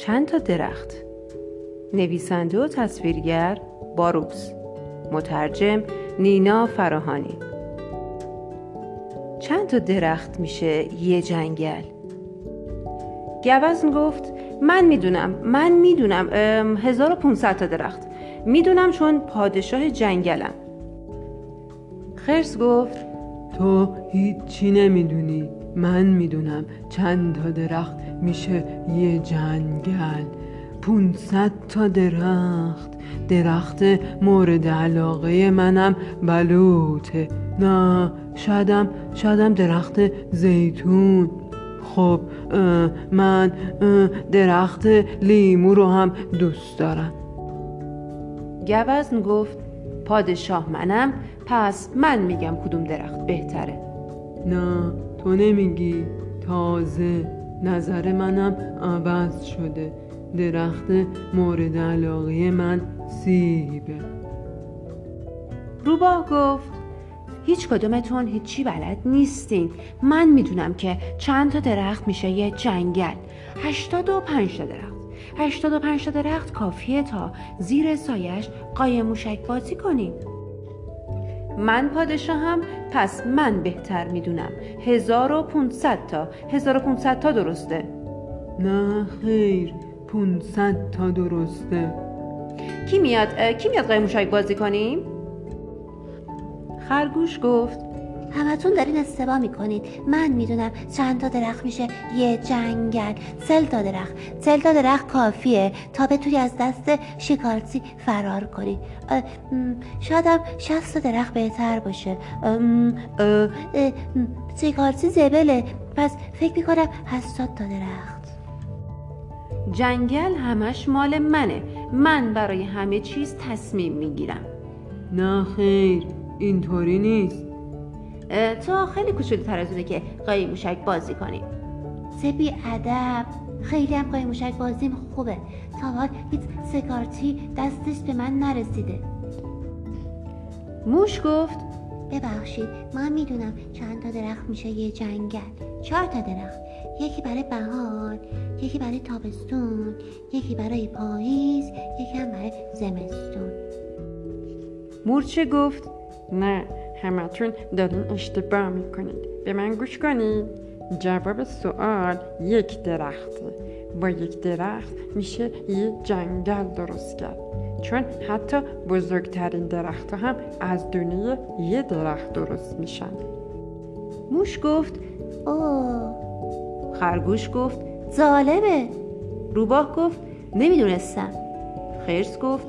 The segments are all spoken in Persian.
چند تا درخت. نویسنده و تصویرگر باروکس مترجم نینا فراهانی. چند تا درخت میشه یه جنگل؟ گوزن گفت من می‌دونم من می‌دونم 1500 تا درخت. می‌دونم چون پادشاه جنگلم. خرس گفت تو هیچی نمی‌دونی. من می‌دونم چند تا درخت میشه یه جنگل. 500 تا درخت. درخت مورد علاقه منم بلوته نه شادم شادم درخت زیتون. خب من درخت لیمو رو هم دوست دارم. گوزن گفت پادشاه منم پس من میگم کدوم درخت بهتره. نه تو نمیگی تازه نظر منم عوض شده درخت مورد علاقه من سیبه. روباه گفت هیچ کدومتون هیچی بلد نیستین. من می‌دونم که چند تا درخت میشه یه جنگل. هشتاد و پنج تا درخت. هشتاد و پنج تا درخت کافیه تا زیر سایش قایم موشک بازی کنیم من پادشاهم پس من بهتر می‌دونم. هزار و پونصد تا. هزار و پونصد تا درسته. نه خیر پونصد تا درسته. کی میاد کی میاد قایم موشک بازی کنیم؟ خرگوش گفت همتون دارین استبا می‌کنید. من می‌دونم چند تا درخت میشه. یه جنگل. سل تا درخت. سل تا درخت کافیه. تا بتونی از دست شکارچی فرار کنی. شایدم شست تا درخت بهتر باشه. شکارچی زبله. پس فکر می‌کنم هستاد تا درخت. جنگل همش مال منه. من برای همه چیز تصمیم می‌گیرم. نه خیر. اینطوری نیست. تا خیلی کوچولوتر از اونه که قایم موشک بازی کنیم سپی ادب. خیلی هم قایم موشک بازیم خوبه. تا حال هیچ سکارتی دستش به من نرسیده. موش گفت ببخشید من می‌دونم چند تا درخت میشه یه جنگل. چهار تا درخت. یکی برای بهار یکی برای تابستون یکی برای پاییز یکی هم برای زمستون. مورچه گفت نه. همتون دارین اشتباه می‌کنید. به من گوش کنید. جواب سوال یک درخته با یک درخت میشه یه جنگل درست کرد. چون حتی بزرگترین درخت هم از دونه یه درخت درست میشن. موش گفت اوه خرگوش گفت ظالمه. روباه گفت نمی‌دونستم. خرس گفت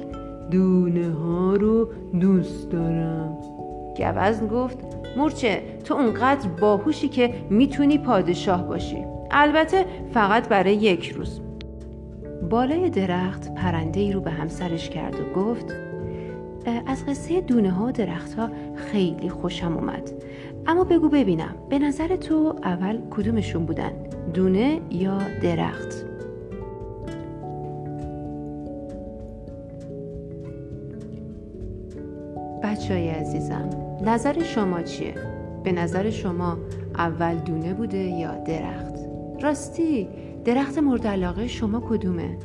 دونه ها رو دوست دارم. گوزن گفت مورچه تو اونقدر باهوشی که می‌تونی پادشاه باشی. البته فقط برای یک روز. بالای درخت پرنده ای رو به همسرش کرد و گفت از قصه دونه ها و درخت ها خیلی خوشم اومد. اما بگو ببینم به نظر تو اول کدومشون بودن دونه یا درخت؟ بچه های عزیزم نظر شما چیه؟ به نظر شما اول دونه بوده یا درخت؟ راستی درخت مورد علاقه شما کدومه؟